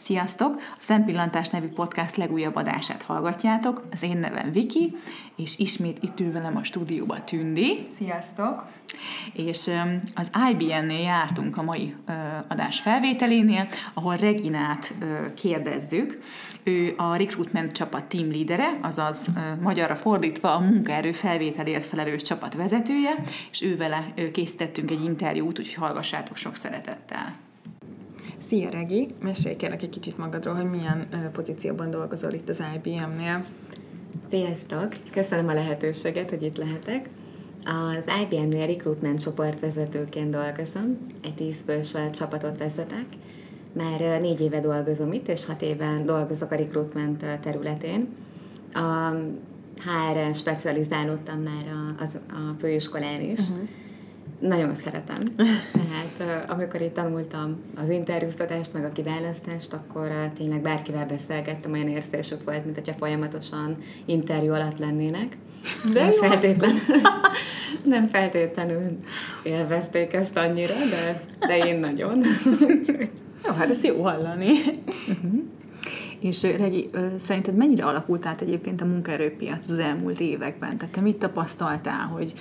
Sziasztok! A Szempillantás nevű podcast legújabb adását hallgatjátok. Az én nevem Viki, és ismét itt ül velem a stúdióba Tündi. Sziasztok! És az IBM-nél jártunk a mai adás felvételénél, ahol Reginát kérdezzük. Ő a recruitment csapat team leadere, azaz magyarra fordítva a munkaerő felvételért felelős csapat vezetője, és ő vele készítettünk egy interjút, úgyhogy hallgassátok sok szeretettel. Szia Regi, mesélj kérlek egy kicsit magadról, hogy milyen pozícióban dolgozol itt az IBM-nél. Sziasztok! Köszönöm a lehetőséget, hogy itt lehetek. Az IBM-nél recruitment csoportvezetőként dolgozom, egy tízfős csapatot vezetek. Már négy éve dolgozom itt, és hat éven dolgozok a recruitment területén. A HR specializálódtam már a, a, a főiskolán is. Uh-huh nagyon szeretem. Tehát amikor itt tanultam az interjúztatást, meg a kiválasztást, akkor tényleg bárkivel beszélgettem, olyan érzésük volt, mint hogyha folyamatosan interjú alatt lennének. De nem feltétlenül, nem feltétlenül élvezték ezt annyira, de, de én nagyon. Jó, hát ezt jó hallani. Uh-huh. És Regi, szerinted mennyire alakult át egyébként a munkaerőpiac az elmúlt években? Tehát te mit tapasztaltál, hogy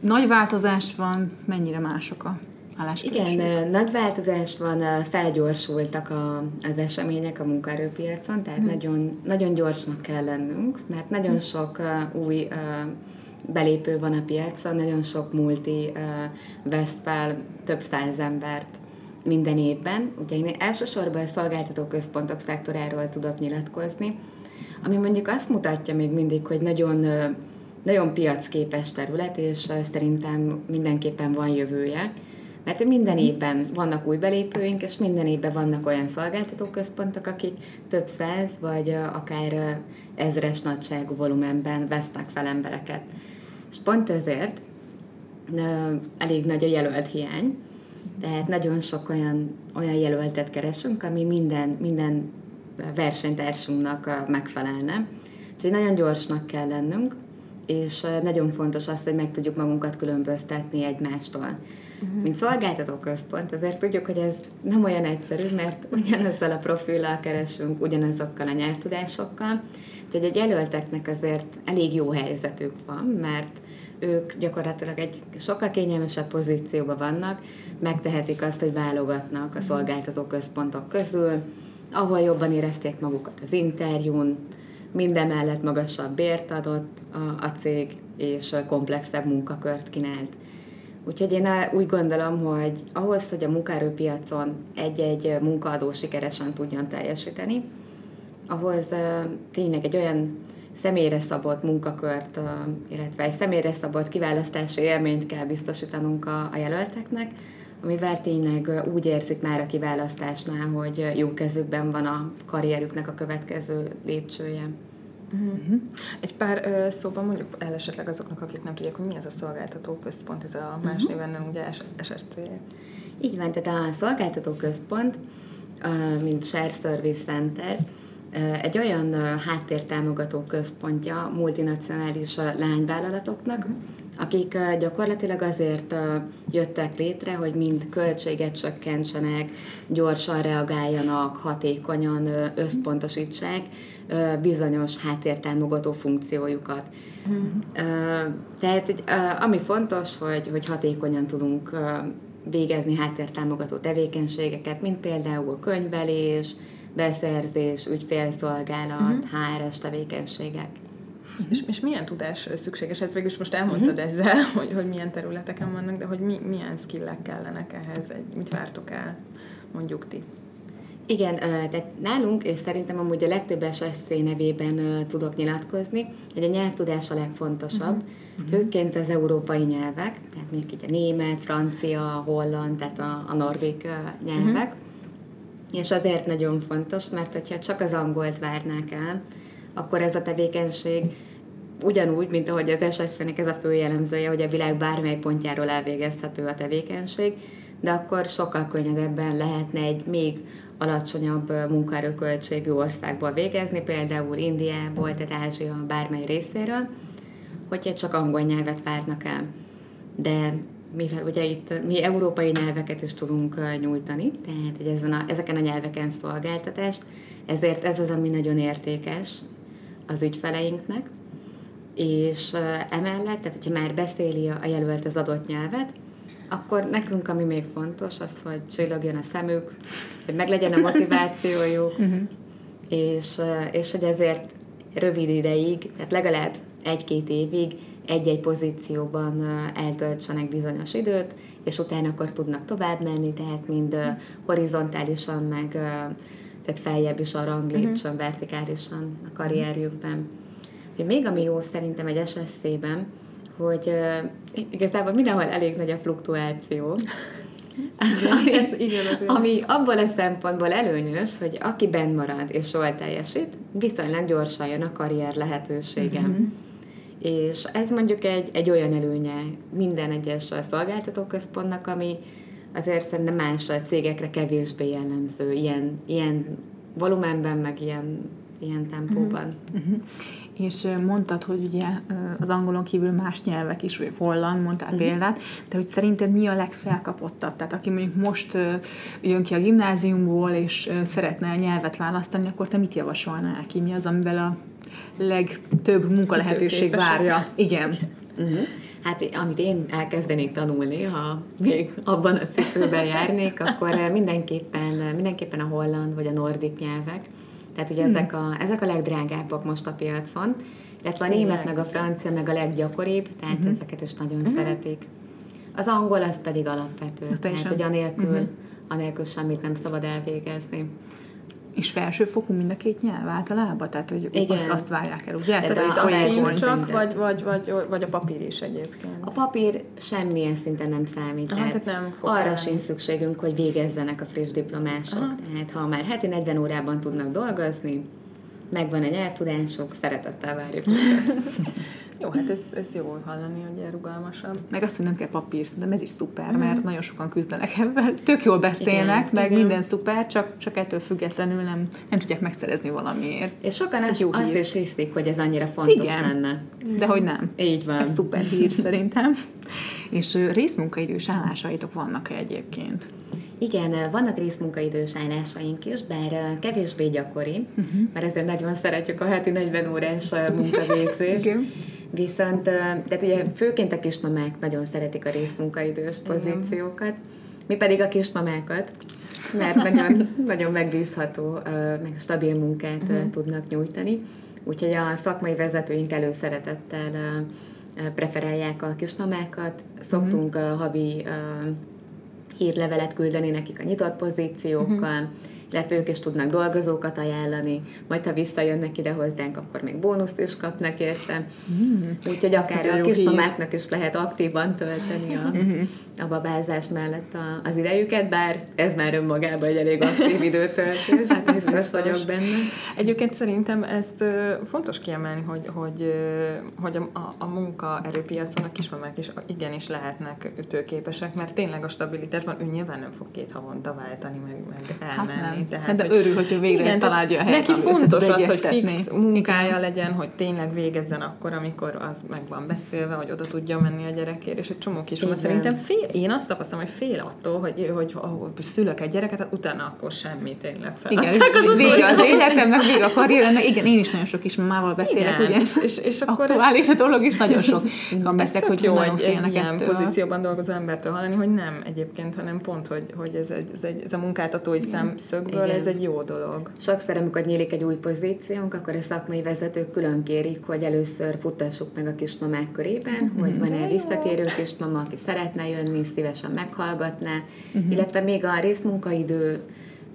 nagy változás van, mennyire mások a igen, nagy változás van, felgyorsultak a, az események a munkaerőpiacon, tehát hmm. nagyon, nagyon gyorsnak kell lennünk, mert nagyon hmm. sok uh, új uh, belépő van a piacon, nagyon sok multi uh, vesz fel több száz embert minden évben. Ugye én elsősorban a szolgáltató központok szektoráról tudok nyilatkozni, ami mondjuk azt mutatja még mindig, hogy nagyon, nagyon piacképes terület, és szerintem mindenképpen van jövője. Mert minden évben vannak új belépőink, és minden évben vannak olyan szolgáltatóközpontok, akik több száz, vagy akár ezres nagyságú volumenben vesznek fel embereket. És pont ezért elég nagy a jelölt hiány, tehát nagyon sok olyan, olyan jelöltet keresünk, ami minden, minden versenytársunknak megfelelne. Úgyhogy nagyon gyorsnak kell lennünk, és nagyon fontos az, hogy meg tudjuk magunkat különböztetni egymástól. Uh-huh. Mint szolgáltató központ, azért tudjuk, hogy ez nem olyan egyszerű, mert ugyanezzel a profillal keresünk, ugyanazokkal a nyelvtudásokkal, úgyhogy egy jelölteknek azért elég jó helyzetük van, mert ők gyakorlatilag egy sokkal kényelmesebb pozícióban vannak, megtehetik azt, hogy válogatnak a szolgáltató központok közül, ahol jobban érezték magukat az interjún, minden mellett magasabb bért adott a, a cég, és komplexebb munkakört kínált. Úgyhogy én úgy gondolom, hogy ahhoz, hogy a munkaerőpiacon egy-egy munkaadó sikeresen tudjon teljesíteni, ahhoz tényleg egy olyan személyre szabott munkakört, illetve egy személyre szabott kiválasztási élményt kell biztosítanunk a, a jelölteknek, amivel tényleg úgy érzik már a kiválasztásnál, hogy jó kezükben van a karrierüknek a következő lépcsője. Uh-huh. Egy pár uh, szóban mondjuk el esetleg azoknak, akik nem tudják, hogy mi ez a szolgáltató központ, ez a más uh-huh. néven nem ugye SSC. Így van, tehát a szolgáltató központ, uh, mint Share Service Center, egy olyan háttértámogató központja multinacionális lányvállalatoknak, uh-huh. Akik gyakorlatilag azért jöttek létre, hogy mind költséget csökkentsenek, gyorsan reagáljanak, hatékonyan összpontosítsák bizonyos háttértámogató funkciójukat. Uh-huh. Tehát ami fontos, hogy, hogy hatékonyan tudunk végezni háttértámogató tevékenységeket, mint például könyvelés, beszerzés, ügyfélszolgálat, uh-huh. HR-es tevékenységek. Uh-huh. És, és milyen tudás szükséges? Ezt végül is most elmondtad uh-huh. ezzel, hogy, hogy milyen területeken vannak, de hogy mi, milyen skillek kellenek ehhez, egy, mit vártok el, mondjuk ti? Igen, tehát nálunk, és szerintem amúgy a legtöbb SSC nevében tudok nyilatkozni, hogy a nyelvtudás a legfontosabb, uh-huh. főként az európai nyelvek, tehát mondjuk így a német, francia, holland, tehát a, a norvég nyelvek, uh-huh. És azért nagyon fontos, mert hogyha csak az angolt várnák el, akkor ez a tevékenység ugyanúgy, mint ahogy az SSZ-nek ez a fő jellemzője, hogy a világ bármely pontjáról elvégezhető a tevékenység, de akkor sokkal könnyedebben lehetne egy még alacsonyabb munkaerőköltségű országból végezni, például Indiából, tehát Ázsia bármely részéről, hogyha csak angol nyelvet várnak el. De mivel ugye itt mi európai nyelveket is tudunk nyújtani, tehát hogy ezen a, ezeken a nyelveken szolgáltatás, ezért ez az, ami nagyon értékes az ügyfeleinknek, és emellett, tehát hogyha már beszéli a jelölt az adott nyelvet, akkor nekünk, ami még fontos, az, hogy csillogjon a szemük, hogy meglegyen a motivációjuk, uh-huh. és, és hogy ezért rövid ideig, tehát legalább egy-két évig egy-egy pozícióban eltöltsenek bizonyos időt, és utána akkor tudnak tovább menni, tehát mind horizontálisan, meg tehát feljebb is a ranglépcsön, uh-huh. vertikálisan a karrierjükben. Még ami jó szerintem egy SSC-ben, hogy uh, igazából mindenhol elég nagy a fluktuáció. Ami, igen, ami abból a szempontból előnyös, hogy aki benn marad és jól teljesít, viszonylag gyorsan jön a karrier lehetőségem. Uh-huh. És ez mondjuk egy, egy olyan előnye minden egyes szolgáltatóközpontnak, ami azért szerintem más cégekre kevésbé jellemző, ilyen, ilyen volumenben, meg ilyen, ilyen tempóban. Uh-huh. És mondtad, hogy ugye az angolon kívül más nyelvek is, vagy holland, mondtál uh-huh. példát, de hogy szerinted mi a legfelkapottabb? Tehát aki mondjuk most jön ki a gimnáziumból, és szeretne nyelvet választani, akkor te mit javasolnál neki? Mi az, amivel a legtöbb munkalehetőség várja? Igen. Uh-huh. Hát amit én elkezdenék tanulni, ha még abban a szikőben járnék, akkor mindenképpen, mindenképpen a holland vagy a nordik nyelvek. Tehát ugye hmm. ezek, a, ezek a legdrágábbak most a piacon, illetve a német, meg a francia, meg a leggyakoribb, tehát uh-huh. ezeket is nagyon uh-huh. szeretik. Az angol az pedig alapvető, Azt tehát hogy anélkül, uh-huh. anélkül semmit nem szabad elvégezni. És felsőfokú mind a két nyelv általában? Tehát, hogy Igen. Azt, azt várják el, ugye? Tehát, Tehát a, a csak, vagy, vagy, vagy, vagy a papír is egyébként? A papír semmilyen szinten nem számít. Aha, tehát nem arra sincs szükségünk, hogy végezzenek a friss diplomások. Aha. Tehát ha már heti 40 órában tudnak dolgozni, megvan a nyelvtudások, szeretettel várjuk Jó, hát ez, ez jó hallani, hogy rugalmasabb. Meg azt, hogy nem kell papír, de ez is szuper, mm. mert nagyon sokan küzdenek ebben. Tök jól beszélnek, igen, meg igen. minden szuper, csak, csak ettől függetlenül nem, nem tudják megszerezni valamiért. És sokan ez jó azt hír. is hiszik, hogy ez annyira fontos igen. lenne. De hogy nem. Így van. Ez szuper hír szerintem. És részmunkaidős állásaitok vannak-e egyébként? Igen, vannak részmunkaidős állásaink is, bár kevésbé gyakori, uh-huh. mert ezért nagyon szeretjük a heti 40 órás munkavégzést. Viszont, tehát ugye főként a kismamák nagyon szeretik a részmunkaidős pozíciókat, mi pedig a kismamákat, mert nagyon, nagyon megbízható, meg stabil munkát uh-huh. tudnak nyújtani. Úgyhogy a szakmai vezetőink előszeretettel preferálják a kismamákat. Szoktunk uh-huh. havi hírlevelet küldeni nekik a nyitott pozíciókkal, uh-huh illetve ők is tudnak dolgozókat ajánlani, majd ha visszajönnek ide hozzánk, akkor még bónuszt is kapnak érte. Mm. Úgyhogy akár a kismamáknak is lehet aktívan tölteni a, mm-hmm. a babázás mellett a, az idejüket, bár ez már önmagában egy elég aktív időtöltés, hát biztos vagyok benne. Egyébként szerintem ezt fontos kiemelni, hogy, hogy, hogy a, a, a munkaerőpiacon a kismamák is igenis lehetnek ütőképesek, mert tényleg a stabilitásban ő nyilván nem fog két havonta váltani, meg, meg elmenni. Hát tehát, hát de hogy, örül, hogyha végre igen, találja a helyet, Neki fontos az, hogy fix munkája igen. legyen, hogy tényleg végezzen akkor, amikor az meg van beszélve, hogy oda tudja menni a gyerekért, és egy csomó kis Szerintem fél, én azt tapasztalom, hogy fél attól, hogy, hogy, hogy szülök egy gyereket, hát utána akkor semmi tényleg fel. Igen, az vége az életem, meg vége a karrierem, igen, én is nagyon sok mamával beszélek, igen, ugye? És, és, és akkor aktuális ez... a dolog is nagyon sok. Van beszélek, hogy jó, nagyon egy, egy ilyen ettől. pozícióban dolgozó embertől hallani, hogy nem egyébként, hanem pont, hogy, hogy ez, ez, egy, ez a munkáltatói szemszögből Igen. ez egy jó dolog. Sokszor, amikor nyílik egy új pozíciónk, akkor a szakmai vezetők külön kérik, hogy először futtassuk meg a kismamák körében, mm-hmm. hogy van-e visszatérő kismama, aki szeretne jönni, szívesen meghallgatná, mm-hmm. illetve még a részmunkaidő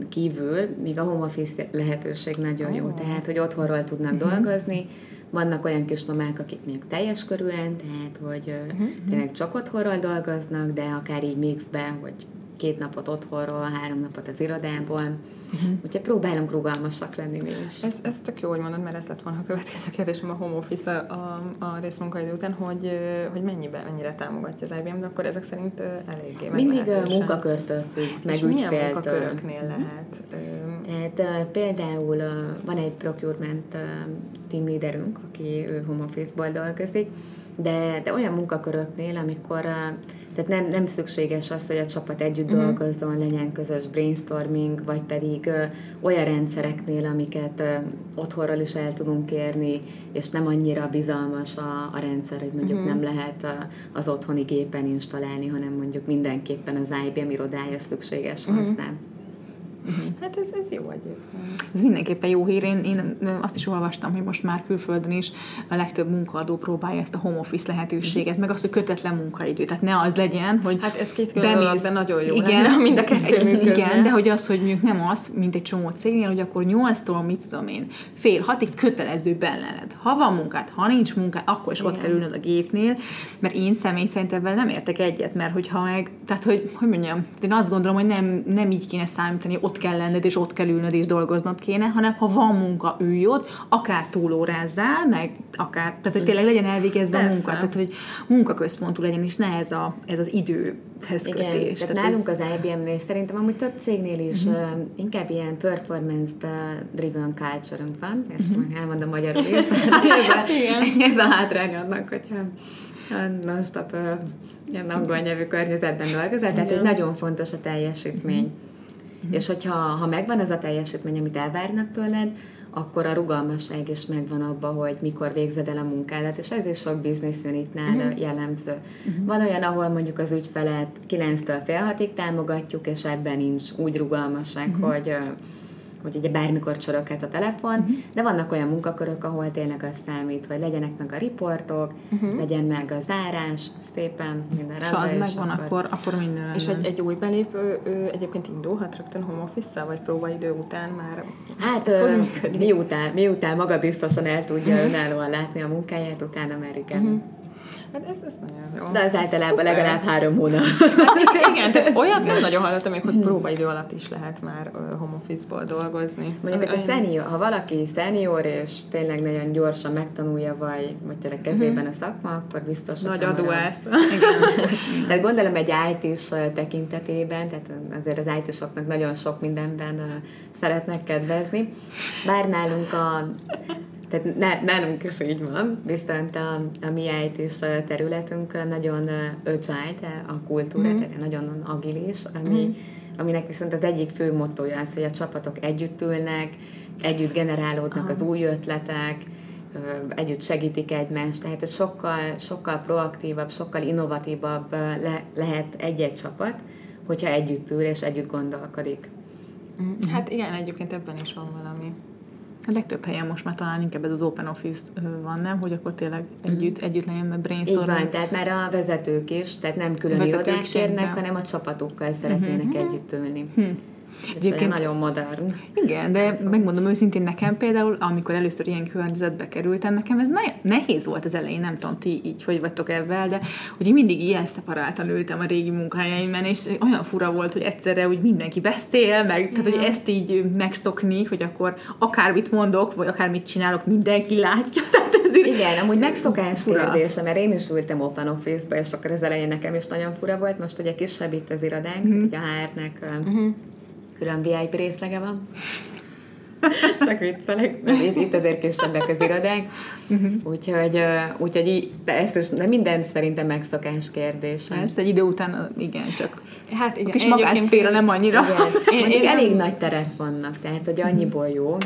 kívül, még a home office lehetőség nagyon oh. jó, tehát, hogy otthonról tudnak uh-huh. dolgozni, vannak olyan kismamák, akik még teljes körülön, tehát, hogy uh-huh. tényleg csak otthonról dolgoznak, de akár így mixbe, hogy két napot otthonról, három napot az irodából. Uh-huh. Úgyhogy próbálunk rugalmasak lenni mi is. Ez, ez tök jó, hogy mondod, mert ez lett volna a következő kérdésem a home office a, a, a részmunkaidő után, hogy, hogy mennyiben, mennyire támogatja az IBM, de akkor ezek szerint eléggé Mindig munkakörtől függ, meg És milyen munkaköröknél uh-huh. lehet? Tehát például van egy procurement team leaderünk, aki ő home office-ból dolgozik, de, de olyan munkaköröknél, amikor tehát nem, nem szükséges az, hogy a csapat együtt uh-huh. dolgozzon, legyen közös brainstorming, vagy pedig ö, olyan rendszereknél, amiket ö, otthonról is el tudunk érni, és nem annyira bizalmas a, a rendszer, hogy mondjuk uh-huh. nem lehet a, az otthoni gépen installálni, hanem mondjuk mindenképpen az IBM irodája szükséges uh-huh. hozzá. Uh-huh. Hát ez, ez jó egyébként. Ez mindenképpen jó hír. Én, én azt is olvastam, hogy most már külföldön is a legtöbb munkaadó próbálja ezt a home office lehetőséget, uh-huh. meg azt, hogy kötetlen munkaidő. Tehát ne az legyen, hogy Hát ez két bemész, de nagyon jó igen, lenne, mind a kettő működne. Igen, de hogy az, hogy mondjuk nem az, mint egy csomó cégnél, hogy akkor 8-tól, mit tudom én, fél hatig kötelező bellened. Ha van munkád, ha nincs munkád, akkor is igen. ott kell ülnöd a gépnél, mert én személy szerint ebben nem értek egyet, mert hogyha meg, tehát hogy, hogy mondjam, én azt gondolom, hogy nem, nem így kéne számítani, ott kell lenned, és ott kell ülnöd, és dolgoznod kéne, hanem ha van munka, ülj ott, akár túlórázzál, meg akár, tehát hogy tényleg legyen elvégezve Persze. a munka, tehát hogy munkaközpontú legyen, és ne ez, a, ez az időhez Igen, kötés. Tehát, nálunk ez... az IBM-nél szerintem amúgy több cégnél is uh-huh. uh, inkább ilyen performance-driven culture van, és uh-huh. majd elmondom magyarul is, ez, a, ez a hátrány annak, hogyha non-stop uh, ilyen angol nyelvű környezetben dolgozol, tehát hogy nagyon fontos a teljesítmény. Uh-huh Uh-huh. És hogyha ha megvan az a teljesítmény, amit elvárnak tőled, akkor a rugalmasság is megvan abba, hogy mikor végzed el a munkádat, és ez is sok business unitnál uh-huh. jellemző. Uh-huh. Van olyan, ahol mondjuk az ügyfelet 9-től fél hatig támogatjuk, és ebben nincs úgy rugalmasság, uh-huh. hogy hogy ugye bármikor csoroghat a telefon, uh-huh. de vannak olyan munkakörök, ahol tényleg az számít, hogy legyenek meg a riportok, uh-huh. legyen meg a zárás, szépen minden És az megvan, akkor, akkor, akkor minden És egy, egy új belépő ő egyébként indulhat rögtön home office vagy próbaidő után már? Hát ö, miután, miután maga biztosan el tudja uh-huh. önállóan látni a munkáját, utána már igen. Uh-huh. Hát ez, ez nagyon jó. De az általában Szuper. legalább három hónap. Hát, igen, tehát olyat nem nagyon hallottam még, hogy próbaidő alatt is lehet már home office-ból dolgozni. Mondjuk, hogy szenior, ha valaki szenior, és tényleg nagyon gyorsan megtanulja, vagy, vagy tényleg kezében hmm. a szakma, akkor biztos, Nagy adóász. tehát gondolom egy IT-s tekintetében, tehát azért az IT-soknak nagyon sok mindenben szeretnek kedvezni. Bár nálunk a tehát ne, nálunk is így van, viszont a, a mi is területünk nagyon agile, a kultúra, mm. tehát nagyon agilis, ami, mm. aminek viszont az egyik fő mottoja az, hogy a csapatok együtt ülnek, együtt generálódnak Aha. az új ötletek, együtt segítik egymást, tehát sokkal, sokkal proaktívabb, sokkal innovatívabb le, lehet egy-egy csapat, hogyha együtt ül és együtt gondolkodik. Mhm. Hát igen, egyébként ebben is van valami. A legtöbb helyen most már talán inkább ez az open office van, nem? Hogy akkor tényleg együtt, mm. együtt legyen, mert brainstorm. Így van, tehát már a vezetők is, tehát nem külön irodák kérnek, hanem a csapatokkal szeretnének mm-hmm. együtt ülni. Mm. Egyébként nagyon modern. Igen, de megmondom őszintén nekem például, amikor először ilyen környezetbe kerültem, nekem ez nehéz volt az elején, nem tudom, ti így hogy vagytok ebben, de hogy mindig ilyen szeparáltan ültem a régi munkájaimban, és olyan fura volt, hogy egyszerre úgy mindenki beszél, meg, tehát hogy ezt így megszokni, hogy akkor akármit mondok, vagy akármit csinálok, mindenki látja. Tehát ez így Igen, amúgy megszokás kérdése, mert én is ültem Open Office-ba, és akkor az elején nekem is nagyon fura volt, most ugye kisebb itt az irodánk, mm. ugye a HR-nek mm-hmm külön VIP részlege van. Csak viccelek, itt, itt azért kisebbek az irodák. Uh-huh. Úgyhogy, úgyhogy így, de ezt is, de minden szerintem megszokás kérdés. Ez egy idő után, igen, csak hát igen, a kis magánszféra nem annyira. Igen. Én, én elég nagy terek vannak, tehát hogy annyiból jó,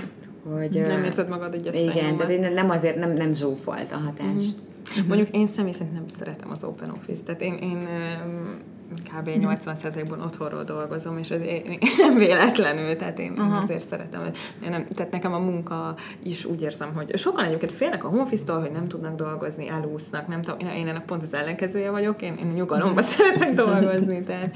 hogy... Nem érzed magad így a Igen, tehát nem azért, nem, nem zsúfolt a hatás. Uh-huh. Mondjuk én személy szerint nem szeretem az Open Office, tehát én, én kb. 80%-ban otthonról dolgozom, és ez nem véletlenül, tehát én, én azért szeretem. Én nem, tehát nekem a munka is úgy érzem, hogy sokan egyébként félnek a home office hogy nem tudnak dolgozni, elúsznak, nem tudom, én ennek pont az ellenkezője vagyok, én, én nyugalomba szeretek dolgozni, tehát,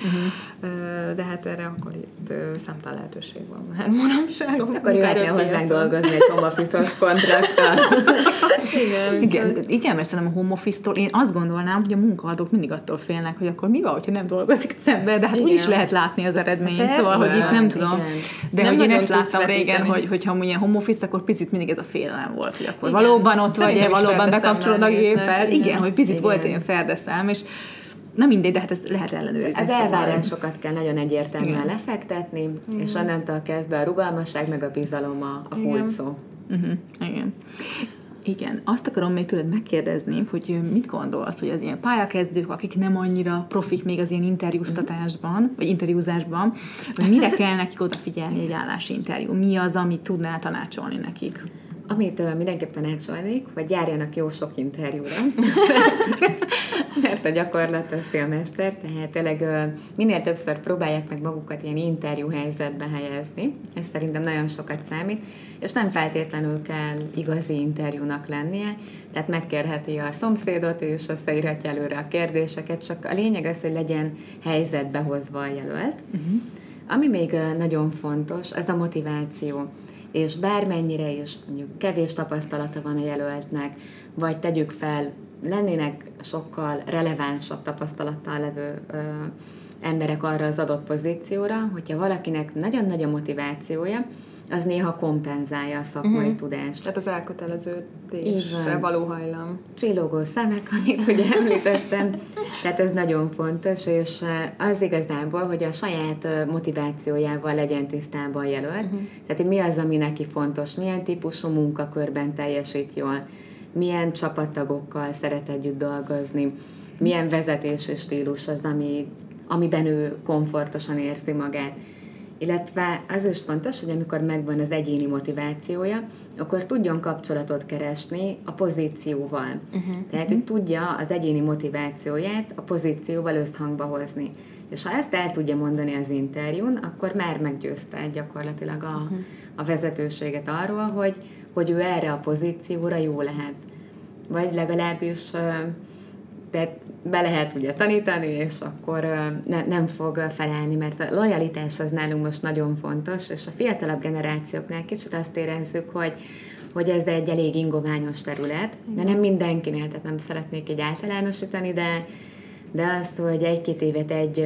de hát erre akkor itt számtalan lehetőség van már manapság. Akkor jöhetnél hozzánk dolgozni egy home office-os kontraktal. igen, igen, igen, mert szerintem a home office-tól én azt gondolnám, hogy a munkaadók mindig attól félnek, hogy akkor mi van, hogyha nem dolgozik az ember, de hát úgy is lehet látni az eredményt, Persze, szóval, hogy itt nem tudom. Igen. De nem hogy én ezt láttam régen, hogy, hogyha ilyen home office, akkor picit mindig ez a félelem volt, hogy akkor igen. valóban ott vagy, valóban bekapcsolod a gépet. Igen, hogy picit volt ilyen ferdeszem, és Na mindegy, de hát ezt lehet ellenőrizni. Az elvárásokat kell nagyon egyértelműen Igen. lefektetni, Igen. és onnantól kezdve a rugalmasság meg a bizalom a, a kulcs szó. Uh-huh. Igen. Igen, azt akarom még tőled megkérdezni, hogy mit gondolsz, hogy az ilyen pályakezdők, akik nem annyira profik még az ilyen interjúztatásban, vagy interjúzásban, hogy mire kell nekik odafigyelni egy állásinterjú? Mi az, amit tudnál tanácsolni nekik? Amit mindenképp tanácsolnék, hogy járjanak jó sok interjúra, mert a gyakorlat teszi a mester, tehát tényleg minél többször próbálják meg magukat ilyen interjú helyzetbe helyezni, ez szerintem nagyon sokat számít, és nem feltétlenül kell igazi interjúnak lennie, tehát megkérheti a szomszédot, és összeírhatja előre a kérdéseket, csak a lényeg az, hogy legyen helyzetbe hozva a jelölt. Uh-huh. Ami még nagyon fontos, az a motiváció és bármennyire is mondjuk kevés tapasztalata van a jelöltnek, vagy tegyük fel, lennének sokkal relevánsabb tapasztalattal levő ö, emberek arra az adott pozícióra, hogyha valakinek nagyon nagy a motivációja, az néha kompenzálja a szakmai uh-huh. tudást. Tehát az elköteleződésre való hajlam. Csillogó szemek, amit ugye említettem. Tehát ez nagyon fontos, és az igazából, hogy a saját motivációjával legyen tisztában jelölt. Uh-huh. Tehát, hogy mi az, ami neki fontos, milyen típusú munkakörben teljesít jól, milyen csapattagokkal szeret együtt dolgozni, milyen vezetési stílus az, ami, amiben ő komfortosan érzi magát illetve az is fontos, hogy amikor megvan az egyéni motivációja, akkor tudjon kapcsolatot keresni a pozícióval. Uh-huh. Tehát, hogy tudja az egyéni motivációját a pozícióval összhangba hozni. És ha ezt el tudja mondani az interjún, akkor már meggyőzte gyakorlatilag a, uh-huh. a vezetőséget arról, hogy, hogy ő erre a pozícióra jó lehet. Vagy legalábbis tehát be lehet ugye tanítani, és akkor ne, nem fog felállni, mert a lojalitás az nálunk most nagyon fontos, és a fiatalabb generációknál kicsit azt érezzük, hogy hogy ez egy elég ingoványos terület, de nem mindenkinél, tehát nem szeretnék így általánosítani, de de az, hogy egy-két évet egy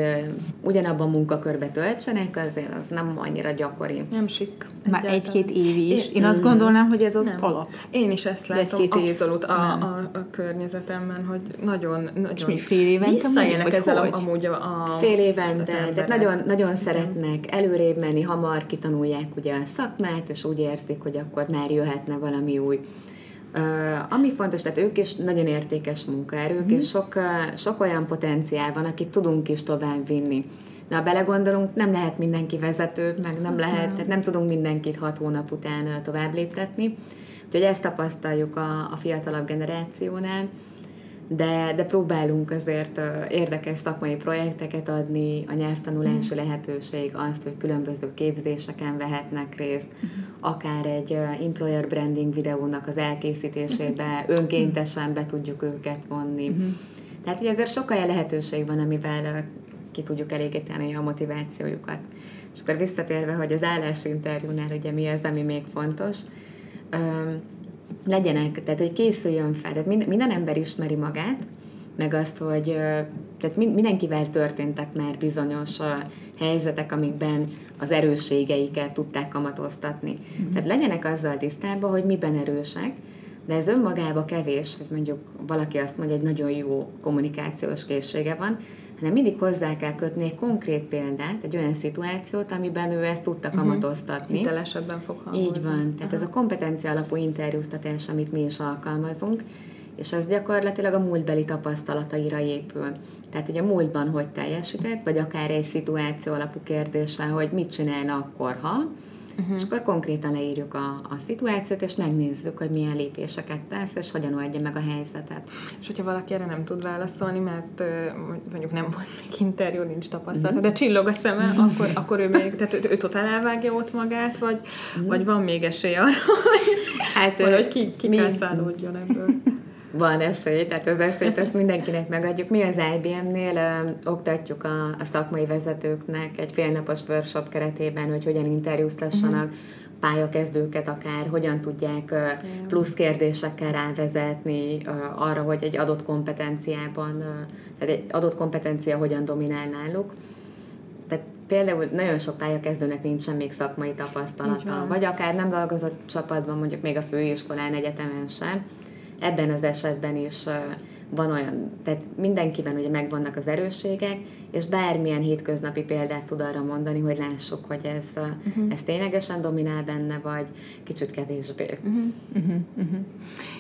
ugyanabban munkakörbe töltsenek, azért az nem annyira gyakori. Nem sik. Már egy-két év is. Én, Én azt gondolnám, hogy ez az nem. alap. Én is ezt látom egy-két abszolút a, a, a környezetemben, hogy nagyon, nagyon És mi fél évente visszaélnek ezzel hogy? amúgy a, a Fél évente, tehát nagyon, nagyon szeretnek előrébb menni, hamar kitanulják ugye a szakmát, és úgy érzik, hogy akkor már jöhetne valami új. Uh, ami fontos, tehát ők is nagyon értékes munkaerők, mm. és sok, uh, sok olyan potenciál van, akit tudunk is tovább vinni. De ha belegondolunk, nem lehet mindenki vezető, meg nem lehet, tehát nem tudunk mindenkit hat hónap után tovább léptetni. Úgyhogy ezt tapasztaljuk a, a fiatalabb generációnál de, de próbálunk azért érdekes szakmai projekteket adni, a nyelvtanulási mm. lehetőség, azt, hogy különböző képzéseken vehetnek részt, mm. akár egy employer branding videónak az elkészítésébe önkéntesen be tudjuk őket vonni. Tehát, hogy ezért sokkal olyan lehetőség van, amivel ki tudjuk elégíteni a motivációjukat. És akkor visszatérve, hogy az állásinterjúnál ugye mi az, ami még fontos, legyenek, tehát hogy készüljön fel, tehát minden, minden ember ismeri magát, meg azt, hogy tehát mindenkivel történtek már bizonyos helyzetek, amikben az erősségeiket tudták kamatoztatni. Mm-hmm. Tehát legyenek azzal tisztában, hogy miben erősek, de ez önmagába kevés, hogy mondjuk valaki azt mondja, hogy nagyon jó kommunikációs készsége van, hanem mindig hozzá kell kötni egy konkrét példát, egy olyan szituációt, amiben ő ezt tudta mhm. kamatoztatni. Uh-huh. Hitelesebben fog hangolni. Így van. Tehát uh-huh. ez a kompetencia alapú interjúztatás, amit mi is alkalmazunk, és az gyakorlatilag a múltbeli tapasztalataira épül. Tehát, hogy a múltban hogy teljesített, vagy akár egy szituáció alapú kérdéssel, hogy mit csinálna akkor, ha, uh-huh. és akkor konkrétan leírjuk a, a szituációt, és megnézzük, hogy milyen lépéseket tesz, és hogyan oldja meg a helyzetet. És hogyha valaki erre nem tud válaszolni, mert mondjuk nem volt még interjú, nincs tapasztalat, uh-huh. de csillog a szeme, akkor, akkor ő még, tehát ő, ő totál elvágja ott magát, vagy, uh-huh. vagy van még esély arra, hogy, hát, hogy ki, ki mi... kell szállódjon ebből van esély, tehát az esélyt ezt mindenkinek megadjuk. Mi az IBM-nél ö, oktatjuk a, a szakmai vezetőknek egy félnapos workshop keretében, hogy hogyan interjúztassanak uh-huh. pályakezdőket akár, hogyan tudják ö, plusz kérdésekkel rávezetni ö, arra, hogy egy adott kompetenciában, ö, tehát egy adott kompetencia hogyan dominál náluk. Tehát például nagyon sok pályakezdőnek nincsen még szakmai tapasztalata, vagy akár nem dolgozott csapatban, mondjuk még a főiskolán, egyetemen sem, ebben az esetben is van olyan, tehát mindenkiben ugye megvannak az erősségek, és bármilyen hétköznapi példát tud arra mondani, hogy lássuk, hogy ez, uh-huh. ez ténylegesen dominál benne, vagy kicsit kevésbé. Uh-huh. Uh-huh. Uh-huh.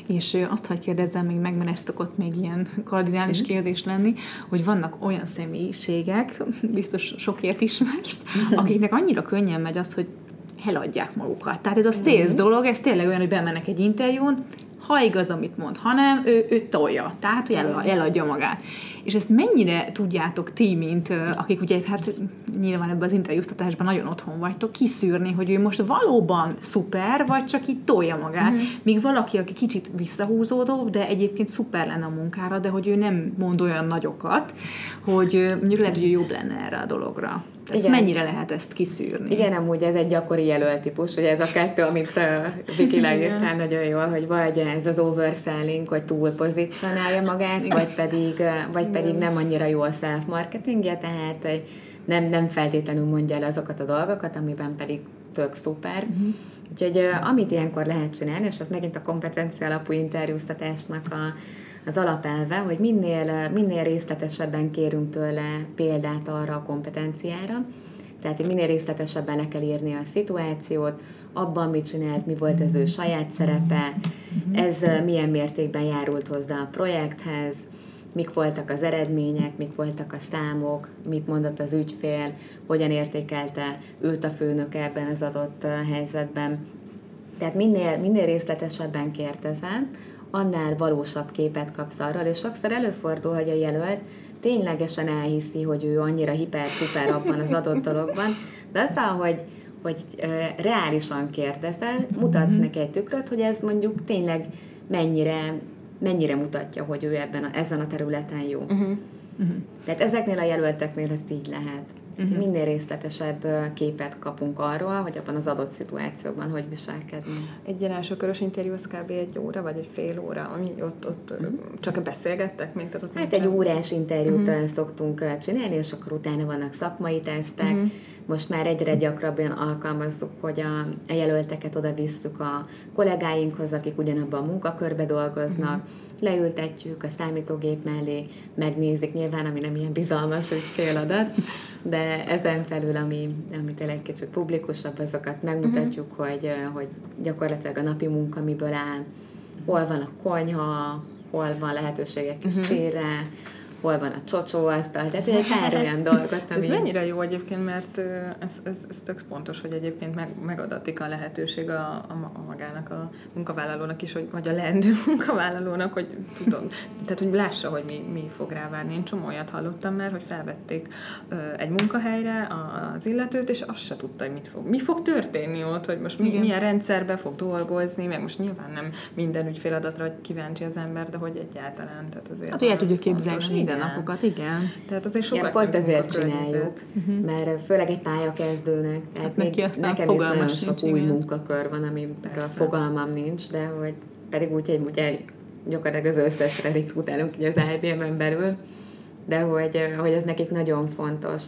És azt hagy kérdezzem még meg, mert ez szokott még ilyen kardinális uh-huh. kérdés lenni, hogy vannak olyan személyiségek, biztos sokért ismersz, uh-huh. akiknek annyira könnyen megy az, hogy eladják magukat. Tehát ez a sales uh-huh. dolog, ez tényleg olyan, hogy bemennek egy interjún, ha igaz, amit mond, hanem ő, ő tolja, tehát hogy el, eladja magát. És ezt mennyire tudjátok ti, mint akik ugye hát nyilván ebben az interjúztatásban nagyon otthon vagytok, kiszűrni, hogy ő most valóban szuper, vagy csak itt tolja magát, mm-hmm. míg valaki, aki kicsit visszahúzódó, de egyébként szuper lenne a munkára, de hogy ő nem mond olyan nagyokat, hogy mondjuk lehet, hogy ő jobb lenne erre a dologra. Tehát Igen. mennyire lehet ezt kiszűrni? Igen, amúgy ez egy gyakori jelöltípus, hogy ez a kettő, amit uh, Viki leírtál nagyon jól, hogy vagy ez az overselling, hogy túl pozícionálja magát, Igen. vagy pedig, vagy pedig nem annyira jó a self-marketingje, tehát nem, nem feltétlenül mondja el azokat a dolgokat, amiben pedig tök szuper. Uh-huh. Úgyhogy amit ilyenkor lehet csinálni, és az megint a kompetencia alapú interjúztatásnak a az alapelve, hogy minél, minél részletesebben kérünk tőle példát arra a kompetenciára, tehát hogy minél részletesebben le kell írni a szituációt, abban mit csinált, mi volt az ő saját szerepe, ez milyen mértékben járult hozzá a projekthez, mik voltak az eredmények, mik voltak a számok, mit mondott az ügyfél, hogyan értékelte őt a főnök ebben az adott helyzetben. Tehát minél, minél részletesebben kérdezem, annál valósabb képet kapsz arról, és sokszor előfordul, hogy a jelölt ténylegesen elhiszi, hogy ő annyira hiper-szuper abban az adott dologban, de aztán, hogy, hogy reálisan kérdezel, mutatsz neki egy tükröt, hogy ez mondjuk tényleg mennyire, mennyire mutatja, hogy ő ebben a, ezen a területen jó. Uh-huh. Uh-huh. Tehát ezeknél a jelölteknél ezt így lehet. Uh-huh. Minél részletesebb képet kapunk arról, hogy abban az adott szituációban hogy viselkedni. Egy ilyen első körös interjú az kb. egy óra, vagy egy fél óra, ami ott, ott uh-huh. csak beszélgettek még? Tehát ott hát egy órás interjút uh-huh. szoktunk csinálni, és akkor utána vannak szakmai tesztek. Uh-huh. Most már egyre gyakrabban alkalmazzuk, hogy a, a jelölteket oda visszük a kollégáinkhoz, akik ugyanabban a munkakörbe dolgoznak, uh-huh leültetjük a számítógép mellé, megnézik, nyilván, ami nem ilyen bizalmas, hogy fél adat, de ezen felül, ami, ami tényleg kicsit publikusabb, azokat megmutatjuk, uh-huh. hogy, hogy gyakorlatilag a napi munka miből áll, hol van a konyha, hol van lehetőségek kis uh-huh. csére, hol van a csocsóasztal, tehát egy pár olyan dolgot, ami... Ez mennyire jó egyébként, mert ez, ez, ez tök pontos, hogy egyébként meg, megadatik a lehetőség a, a, a magának, a munkavállalónak is, hogy, vagy a leendő munkavállalónak, hogy tudom, tehát hogy lássa, hogy mi, mi fog rá várni. Én csomó olyat hallottam már, hogy felvették egy munkahelyre az illetőt, és azt se tudta, hogy mit fog, mi fog történni ott, hogy most mi, milyen rendszerbe fog dolgozni, meg most nyilván nem minden ügyféladatra kíváncsi az ember, de hogy egyáltalán. Tehát azért hát, el tudjuk képzelni mindennapokat, igen. Tehát azért sokat ja, pont ezért csináljuk, uh-huh. mert főleg egy pályakezdőnek, tehát hát még nekem is nagyon sok új igen. munkakör van, amiről fogalmam nincs, de hogy pedig úgy, hogy ugye gyakorlatilag az összesre rekrutálunk az IBM-en belül, de hogy, hogy ez nekik nagyon fontos.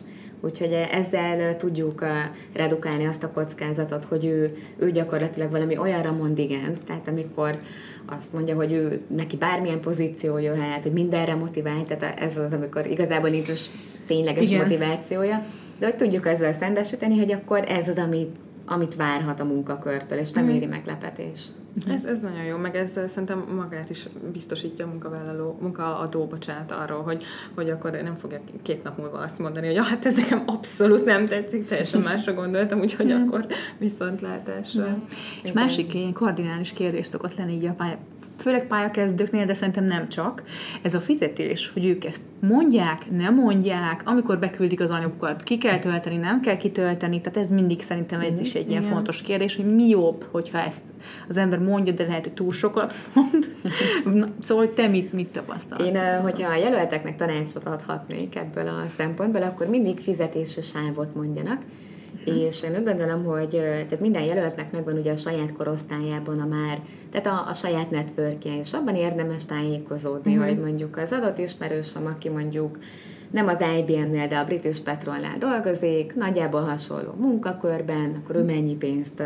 Úgyhogy ezzel tudjuk redukálni azt a kockázatot, hogy ő, ő gyakorlatilag valami olyanra mond igent, tehát amikor azt mondja, hogy ő neki bármilyen pozíció jöhet, hogy mindenre motivál, tehát ez az, amikor igazából nincs is tényleges Igen. motivációja, de hogy tudjuk ezzel szembesíteni, hogy akkor ez az, amit, amit várhat a munkakörtől, és nem mm. éri meglepetés. Uh-huh. Ez, ez nagyon jó, meg ezzel szerintem magát is biztosítja a munkavállaló, munkaadó, bocsánat, arról, hogy, hogy akkor nem fogja két nap múlva azt mondani, hogy ja, hát ez nekem abszolút nem tetszik, teljesen másra gondoltam, úgyhogy uh-huh. akkor viszontlátásra. Uh-huh. És másik ilyen kardinális kérdés szokott lenni így a főleg pályakezdőknél, de szerintem nem csak, ez a fizetés, hogy ők ezt mondják, nem mondják, amikor beküldik az anyagokat, ki kell tölteni, nem kell kitölteni, tehát ez mindig szerintem ez is egy ilyen Igen. fontos kérdés, hogy mi jobb, hogyha ezt az ember mondja, de lehet, hogy túl sokat mond. Na, szóval, hogy te mit, mit tapasztalsz? Én, hogyha a jelölteknek tanácsot adhatnék ebből a szempontból, akkor mindig fizetési sávot mondjanak, és én úgy gondolom, hogy tehát minden jelöltnek megvan ugye a saját korosztályában a már, tehát a, a saját networkje, és abban érdemes tájékozódni, uh-huh. hogy mondjuk az adott ismerősöm, aki mondjuk nem az IBM-nél, de a British Petrolnál dolgozik, nagyjából hasonló munkakörben, akkor ő mennyi pénzt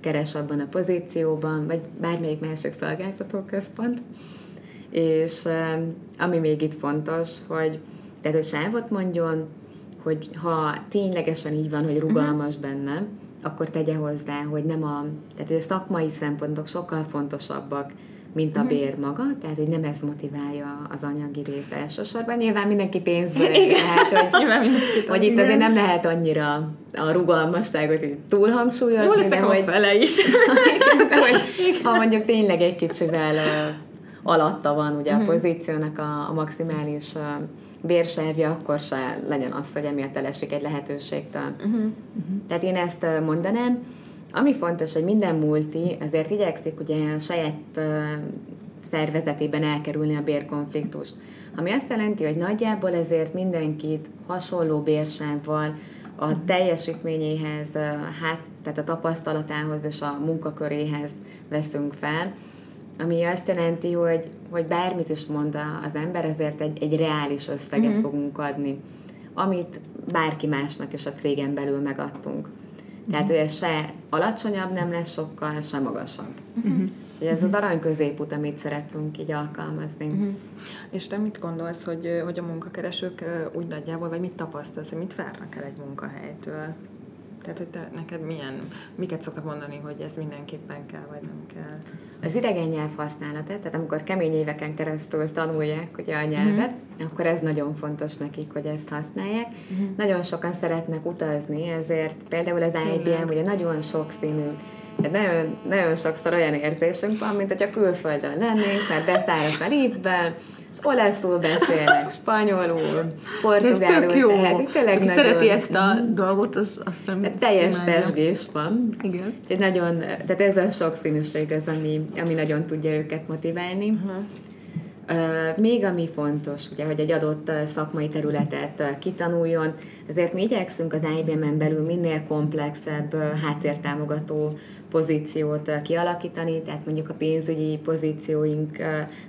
keres abban a pozícióban, vagy bármelyik másik szolgáltató központ És ami még itt fontos, hogy tehát, hogy sávot mondjon, hogy ha ténylegesen így van, hogy rugalmas uh-huh. benne, akkor tegye hozzá, hogy nem a, tehát a szakmai szempontok sokkal fontosabbak, mint a mhm. bér maga, tehát hogy nem ez motiválja az anyagi rész elsősorban. Nyilván mindenki pénzből lehet, hogy, hogy itt azért nem lehet annyira a rugalmasságot így túlhangsúlyozni. Jó leszek a fele is. de, hogy, ha mondjuk tényleg egy kicsivel alatta van ugye a mhm. pozíciónak a, a maximális bérsávja, akkor se legyen az, hogy emiatt elesik egy lehetőségtől. Uh-huh. Uh-huh. Tehát én ezt mondanám. Ami fontos, hogy minden multi azért igyekszik ugye a saját uh, szervezetében elkerülni a bérkonfliktust. Ami azt jelenti, hogy nagyjából ezért mindenkit hasonló bérsávval a mhm. teljesítményéhez, hát, tehát a tapasztalatához és a munkaköréhez veszünk fel, ami azt jelenti, hogy, hogy bármit is mond az ember, ezért egy, egy reális összeget uh-huh. fogunk adni, amit bárki másnak is a cégen belül megadtunk. Tehát, hogy ez se alacsonyabb nem lesz sokkal, se magasabb. Uh-huh. Úgyhogy ez az arany középút, amit szeretünk így alkalmazni. Uh-huh. És te mit gondolsz, hogy, hogy a munkakeresők úgy nagyjából, vagy mit tapasztalsz, hogy mit várnak el egy munkahelytől? Tehát, hogy te, neked milyen, miket szoktak mondani, hogy ez mindenképpen kell, vagy nem kell? Az idegen nyelv használata, tehát amikor kemény éveken keresztül tanulják ugye a nyelvet, uh-huh. akkor ez nagyon fontos nekik, hogy ezt használják. Uh-huh. Nagyon sokan szeretnek utazni, ezért például az IBM ugye nagyon sokszínű nagyon, nagyon sokszor olyan érzésünk van, mint hogyha külföldön lennénk, mert beszállok a lépbe, olaszul beszélnek, spanyolul, portugálul. Ez tök jó. Tehát, tényleg Aki nagyon, szereti ezt a dolgot, az azt hiszem. Tehát teljes pesgés van. Igen. Úgyhogy nagyon, tehát ez a sokszínűség az, ami, ami nagyon tudja őket motiválni. Uh-huh. Még ami fontos, ugye, hogy egy adott szakmai területet kitanuljon, ezért mi igyekszünk az IBM-en belül minél komplexebb háttértámogató pozíciót kialakítani, tehát mondjuk a pénzügyi pozícióink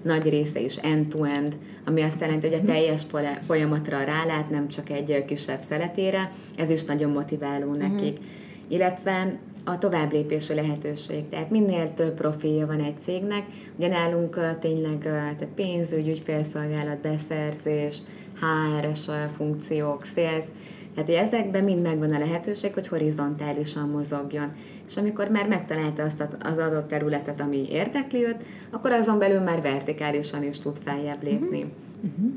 nagy része is end-to-end, ami azt jelenti, hogy a teljes folyamatra rálát, nem csak egy kisebb szeletére, ez is nagyon motiváló nekik. Uh-huh. Illetve a továbblépési lehetőség. Tehát minél több profilja van egy cégnek, ugye nálunk tényleg tehát pénzügy, ügyfélszolgálat, beszerzés, HR-es funkciók, sales, tehát, hogy ezekben mind megvan a lehetőség, hogy horizontálisan mozogjon. És amikor már megtalálta azt az adott területet, ami érdekli őt, akkor azon belül már vertikálisan is tud feljebb lépni. Uh-huh. Uh-huh.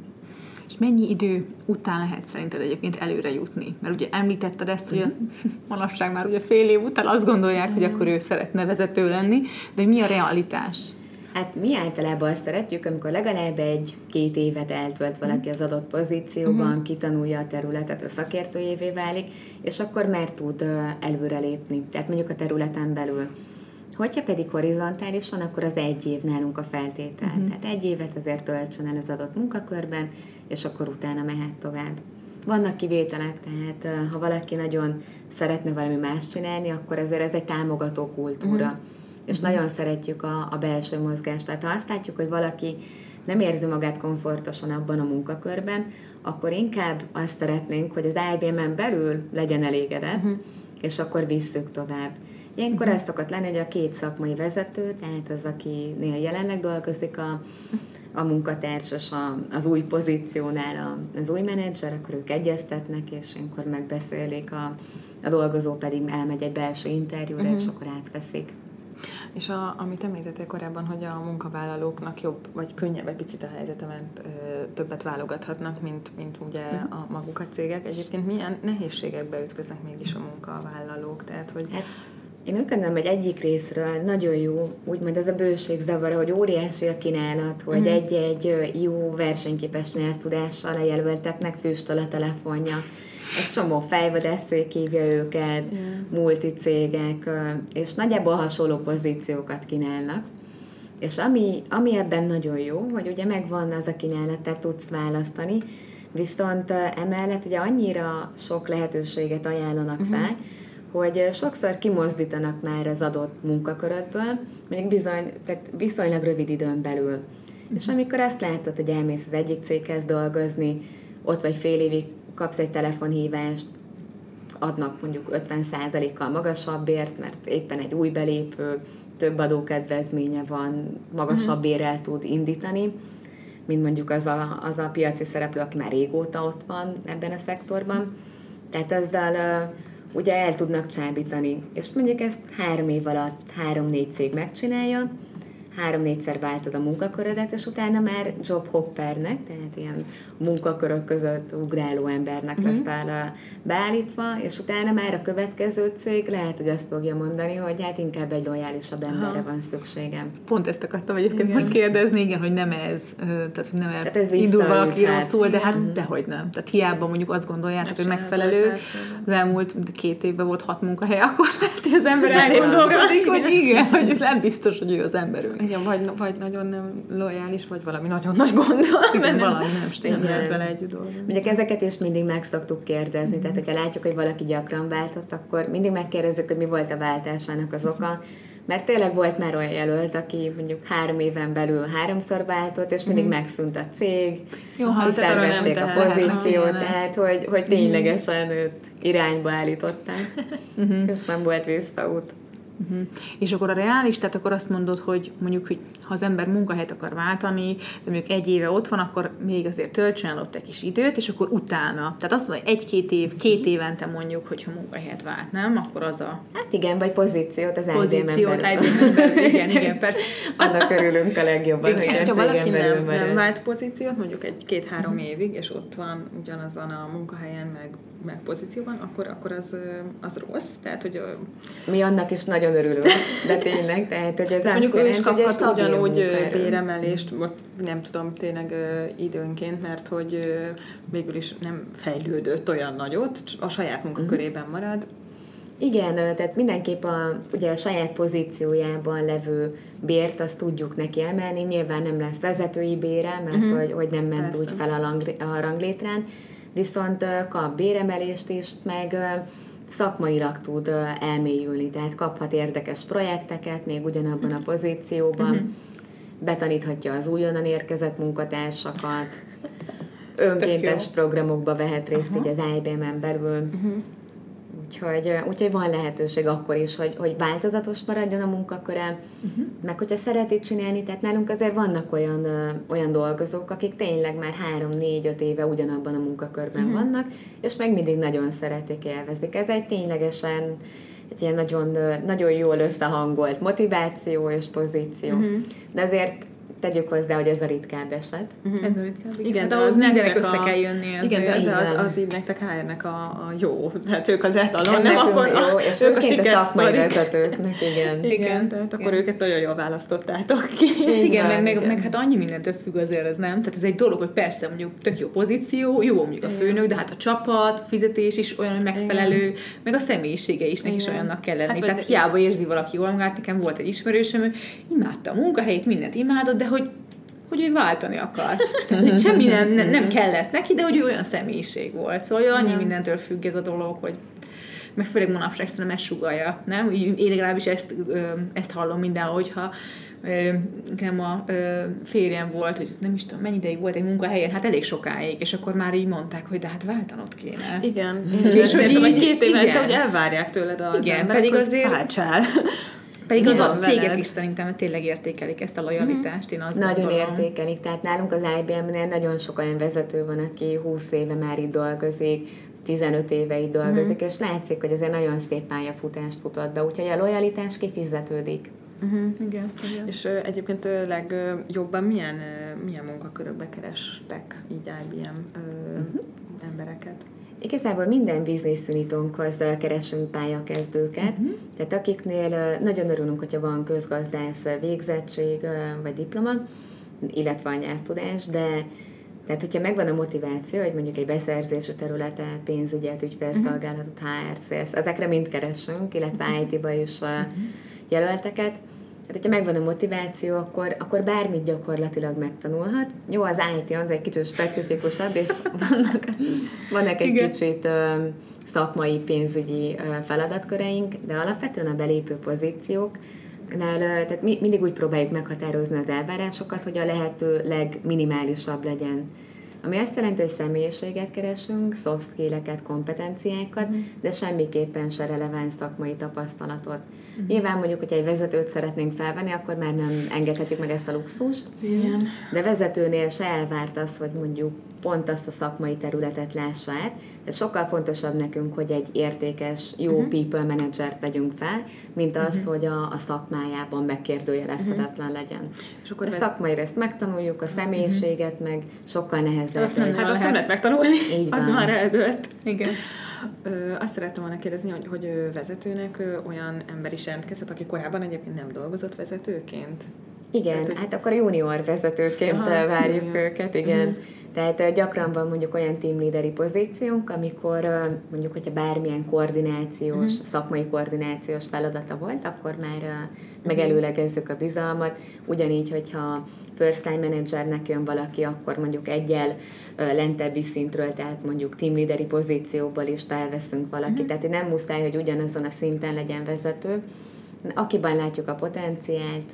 És mennyi idő után lehet szerinted egyébként előre jutni? Mert ugye említetted ezt, hogy a mhm. manapság már ugye fél év után azt gondolják, hogy akkor ő szeretne vezető lenni, de mi a realitás? Hát mi általában azt szeretjük, amikor legalább egy-két évet eltölt valaki az adott pozícióban, uh-huh. kitanulja a területet, a szakértőjévé válik, és akkor már tud előrelépni, tehát mondjuk a területen belül. Hogyha pedig horizontálisan, akkor az egy év nálunk a feltétel. Uh-huh. Tehát egy évet azért töltsön el az adott munkakörben, és akkor utána mehet tovább. Vannak kivételek, tehát ha valaki nagyon szeretne valami más csinálni, akkor ezért ez egy támogató kultúra. Uh-huh és uh-huh. nagyon szeretjük a, a belső mozgást. Tehát ha azt látjuk, hogy valaki nem érzi magát komfortosan abban a munkakörben, akkor inkább azt szeretnénk, hogy az IBM-en belül legyen elégedett, uh-huh. és akkor visszük tovább. Ilyenkor uh-huh. ez szokott lenni, hogy a két szakmai vezető, tehát az, akinél jelenleg dolgozik a, a munkatárs, és a, az új pozíciónál a, az új menedzser, akkor ők egyeztetnek, és ilyenkor megbeszélik, a, a dolgozó pedig elmegy egy belső interjúra, uh-huh. és akkor átveszik. És a, amit említettél korábban, hogy a munkavállalóknak jobb, vagy könnyebb egy picit a helyzete, mert ö, többet válogathatnak, mint, mint ugye mhm. a maguk a cégek. Egyébként milyen nehézségekbe ütköznek mégis a munkavállalók? Tehát, hogy... Hát, én úgy gondolom, hogy egyik részről nagyon jó, úgymond ez a bőség zavara, hogy óriási a kínálat, hogy uh-huh. egy-egy jó versenyképes nyelvtudással a jelölteknek füstöl a telefonja egy csomó fejvadászék hívja őket, yeah. multicégek, és nagyjából hasonló pozíciókat kínálnak. És ami, ami ebben nagyon jó, hogy ugye megvan az a kínálat, tehát tudsz választani, viszont emellett ugye annyira sok lehetőséget ajánlanak uh-huh. fel, hogy sokszor kimozdítanak már az adott munkakörödből, mondjuk bizony, tehát viszonylag rövid időn belül. Uh-huh. És amikor azt látod, hogy elmész az egyik céghez dolgozni, ott vagy fél évig kapsz egy telefonhívást, adnak mondjuk 50%-kal magasabbért, mert éppen egy új belépő, több adókedvezménye van, magasabb mhm. bérel tud indítani, mint mondjuk az a, az a piaci szereplő, aki már régóta ott van ebben a szektorban. Tehát ezzel ugye el tudnak csábítani. És mondjuk ezt három év alatt három-négy cég megcsinálja, három-négyszer váltod a munkakörödet, és utána már job hoppernek, tehát ilyen munkakörök között ugráló embernek uh-huh. leszel beállítva, és utána már a következő cég lehet, hogy azt fogja mondani, hogy hát inkább egy lojálisabb emberre van szükségem. Pont ezt akartam egyébként igen. most kérdezni, igen, hogy nem ez, tehát hogy nem tehát ez indul valaki rosszul, de hát uh-huh. dehogy nem. Tehát hiába mondjuk azt gondoljátok, hogy megfelelő, az elmúlt két évben volt hat munkahely, akkor lehet, hogy az ember elgondolkodik, hogy igen, hogy nem biztos, hogy ő az emberünk. Igen, vagy, vagy nagyon nem lojális, vagy valami nagyon nagy gond van. Igen, valami nem stimmel. lehet vele együtt dolgozni. Mondjuk ezeket is mindig meg szoktuk kérdezni, mm-hmm. tehát hogyha látjuk, hogy valaki gyakran váltott, akkor mindig megkérdezzük, hogy mi volt a váltásának az oka. Mert tényleg volt már olyan jelölt, aki mondjuk három éven belül háromszor váltott, és mindig mm-hmm. megszűnt a cég, Jó, ha szervezték a pozíciót, tehát hogy, hogy ténylegesen őt irányba állították, mm-hmm. és nem volt visszaút. Uh-huh. És akkor a reális, tehát akkor azt mondod, hogy mondjuk, hogy ha az ember munkahelyet akar váltani, de mondjuk egy éve ott van, akkor még azért töltsön el ott egy kis időt, és akkor utána. Tehát azt mondja, egy-két év, két évente mondjuk, hogyha munkahelyet vált, nem? Akkor az a... Hát igen, vagy pozíciót az Pozíciót, IBM igen, igen, persze. Annak örülünk a legjobban, hogy és ha valaki nem, nem vált pozíciót, mondjuk egy két-három évig, és ott van ugyanazon a munkahelyen, meg meg pozícióban, akkor, akkor az, az rossz. Tehát, hogy, Mi annak is nagyon örülünk, de tényleg, tehát hogy ez Mondjuk ő is kaphat ugyanúgy béremelést, nem tudom, tényleg időnként, mert hogy végül is nem fejlődött olyan nagyot, a saját munkakörében marad, igen, tehát mindenképp a, ugye a saját pozíciójában levő bért azt tudjuk neki emelni, nyilván nem lesz vezetői bére, mert uh-huh. hogy, hogy nem ment Persze. úgy fel a, lang, a ranglétrán, viszont kap béremelést is, meg szakmailag tud elmélyülni, tehát kaphat érdekes projekteket még ugyanabban a pozícióban, uh-huh. betaníthatja az újonnan érkezett munkatársakat, önkéntes programokba vehet részt uh-huh. így az IBM-en belül. Uh-huh. Úgyhogy, úgyhogy van lehetőség akkor is, hogy, hogy változatos maradjon a munkaköre, uh-huh. meg hogyha szereti csinálni, tehát nálunk azért vannak olyan, olyan dolgozók, akik tényleg már három, négy, öt éve ugyanabban a munkakörben uh-huh. vannak, és meg mindig nagyon szeretik, élvezik. Ez egy ténylegesen egy ilyen nagyon, nagyon jól összehangolt motiváció és pozíció. Uh-huh. De azért tegyük hozzá, hogy ez a ritkább eset. Uh-huh. Ez a ritkább, igen. igen de, ahhoz mindenek össze a... kell jönni. Igen, de, de az, az így nektek hr a, a jó. Tehát ők az etalon, nem akkor jó, és ők a sikerszakmai vezetőknek, igen. Igen, tehát akkor igen. őket nagyon jól választottátok ki. Igen, meg, meg, meg, hát annyi mindentől függ azért ez nem. Tehát ez egy dolog, hogy persze mondjuk tök jó pozíció, jó mondjuk a főnök, de hát a csapat, a fizetés is olyan megfelelő, igen. meg a személyisége is neki is olyannak kell lenni. Hát, tehát hiába érzi valaki jól magát, nekem volt egy ismerősöm, imádta a munkahelyét, mindent imádott, de hogy hogy ő váltani akar. Tehát, hogy semmi nem, nem, nem kellett neki, de hogy ő olyan személyiség volt. Szóval annyi ja. mindentől függ ez a dolog, hogy meg főleg manapság szerintem ezt sugalja, nem? Én legalábbis ezt, ezt hallom mindenhol, hogyha nekem a férjem volt, hogy nem is tudom, mennyi ideig volt egy munkahelyen, hát elég sokáig, és akkor már így mondták, hogy de hát váltanod kéne. Igen, és, és hogy így, két évente, hogy elvárják tőled az igen, emberek, pedig azért, váltsál. Pedig az a cégek veled. is szerintem tényleg értékelik ezt a lojalitást, én azt Nagyon gondolom. értékelik, tehát nálunk az IBM-nél nagyon sok olyan vezető van, aki 20 éve már itt dolgozik, 15 éve itt dolgozik, mm. és látszik, hogy ezért nagyon szép pályafutást futott be, úgyhogy a lojalitás kifizetődik. Uh-huh, igen, igen. És uh, egyébként uh, legjobban milyen, uh, milyen munkakörökbe kerestek így IBM uh, uh-huh. embereket? Igazából minden business unitónkhoz keresünk pályakezdőket, uh-huh. tehát akiknél nagyon örülünk, hogyha van közgazdász végzettség vagy diploma, illetve a nyelvtudás, de tehát, hogyha megvan a motiváció, hogy mondjuk egy beszerzési területet, pénzügyet, ügyfélszolgálatot, HR, sales, ezekre mind keresünk, illetve IT-ba is uh-huh. jelölteket, tehát, hogyha megvan a motiváció, akkor, akkor bármit gyakorlatilag megtanulhat. Jó, az IT az egy kicsit specifikusabb, és vannak, vannak egy Igen. kicsit uh, szakmai, pénzügyi uh, feladatköreink, de alapvetően a belépő pozíciók, Nál, tehát mi, mindig úgy próbáljuk meghatározni az elvárásokat, hogy a lehető legminimálisabb legyen Ami azt jelenti, hogy személyiséget keresünk, soft skill-eket, kompetenciákat, uh-huh. de semmiképpen se releváns szakmai tapasztalatot. Uh-huh. Nyilván mondjuk, hogyha egy vezetőt szeretnénk felvenni, akkor már nem engedhetjük meg ezt a luxust. Igen. De vezetőnél se elvárt az, hogy mondjuk pont azt a szakmai területet lássa át. Ez sokkal fontosabb nekünk, hogy egy értékes, jó uh-huh. people manager vegyünk fel, mint az, uh-huh. hogy a, a szakmájában megkérdőjelezhetetlen uh-huh. legyen. És akkor a szakmai részt megtanuljuk, a személyiséget uh-huh. meg sokkal nehezebb. Azt nem, hát azt nem lehet megtanulni, Így van. az már eldőlt. Igen. Ö, azt szerettem volna kérdezni, hogy, hogy vezetőnek ö, olyan ember is jelentkezhet, aki korábban egyébként nem dolgozott vezetőként? Igen, Tehát, hát akkor junior vezetőként aha, várjuk junior. őket, igen. Uh-huh. Tehát gyakran van mondjuk olyan team leaderi pozíciónk, amikor mondjuk, hogyha bármilyen koordinációs, uh-huh. szakmai koordinációs feladata volt, akkor már uh, megelőlegezzük a bizalmat. Ugyanígy, hogyha first line managernek jön valaki, akkor mondjuk egyel lentebbi szintről, tehát mondjuk team leaderi pozícióból is felveszünk valakit. Uh-huh. Tehát nem muszáj, hogy ugyanazon a szinten legyen vezető. Akiben látjuk a potenciált,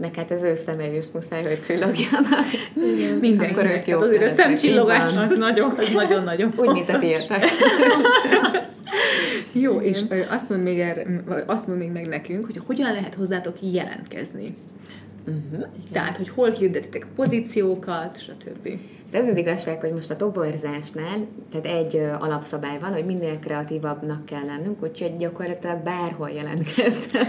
meg hát az ő szemei is muszáj, hogy csillogjanak. Igen. Mindenki. ők. Hát azért a szemcsillogás az nagyon, az nagyon-nagyon Úgy, mint a tiétek. Jó, és azt mond, még er, azt mond még meg nekünk, hogy hogyan lehet hozzátok jelentkezni. Uh-huh. Tehát, hogy hol hirdetitek a pozíciókat, stb. De ez az igazság, hogy most a toborzásnál, tehát egy alapszabály van, hogy minél kreatívabbnak kell lennünk, úgyhogy gyakorlatilag bárhol jelentkezhet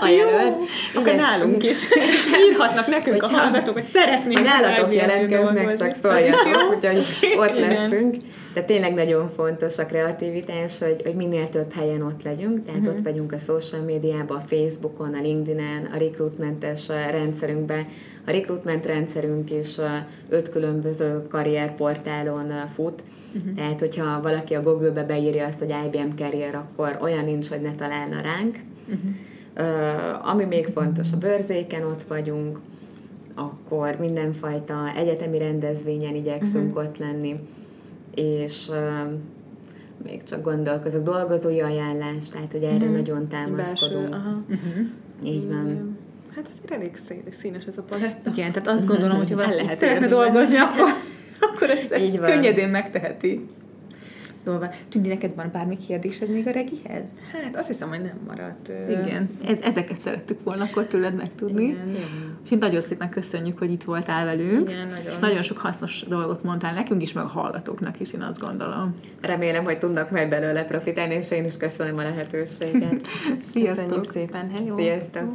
a jelölt. Akkor nálunk is írhatnak nekünk Hogyha, a hallgatók, hogy szeretnénk. Nálatok jelentkeznek, csak szóljatok, úgyhogy ott leszünk. De tényleg nagyon fontos a kreativitás, hogy, hogy minél több helyen ott legyünk, tehát uh-huh. ott vagyunk a social médiában, a Facebookon, a LinkedIn-en, a recruitmentes rendszerünkben, a recruitment rendszerünk is öt különböző karrierportálon fut, uh-huh. tehát hogyha valaki a Google-be beírja azt, hogy IBM Career, akkor olyan nincs, hogy ne találna ránk. Uh-huh. Uh, ami még fontos, a bőrzéken ott vagyunk, akkor mindenfajta egyetemi rendezvényen igyekszünk uh-huh. ott lenni, és uh, még csak gondolkozok, dolgozói ajánlás, tehát hogy erre uh-huh. nagyon támaszkodunk. Belső, aha. Uh-huh. Így van. Hát ez elég színes ez a paletta. Igen, tehát azt gondolom, hogy ha valaki szeretne dolgozni, akkor, akkor ezt, ezt könnyedén megteheti. Jól Tűnni, neked van bármi kérdésed még a regihez? Hát azt hiszem, hogy nem maradt. Igen, Ez, ezeket szerettük volna akkor tőled megtudni. Igen, igen. És én nagyon szépen köszönjük, hogy itt voltál velünk. Igen, nagyon. És nagyon sok hasznos dolgot mondtál nekünk is, meg a hallgatóknak is, én azt gondolom. Remélem, hogy tudnak majd belőle profitálni, és én is köszönöm a lehetőséget. Sziasztok! Köszönjük szépen, hello! Sziasztok!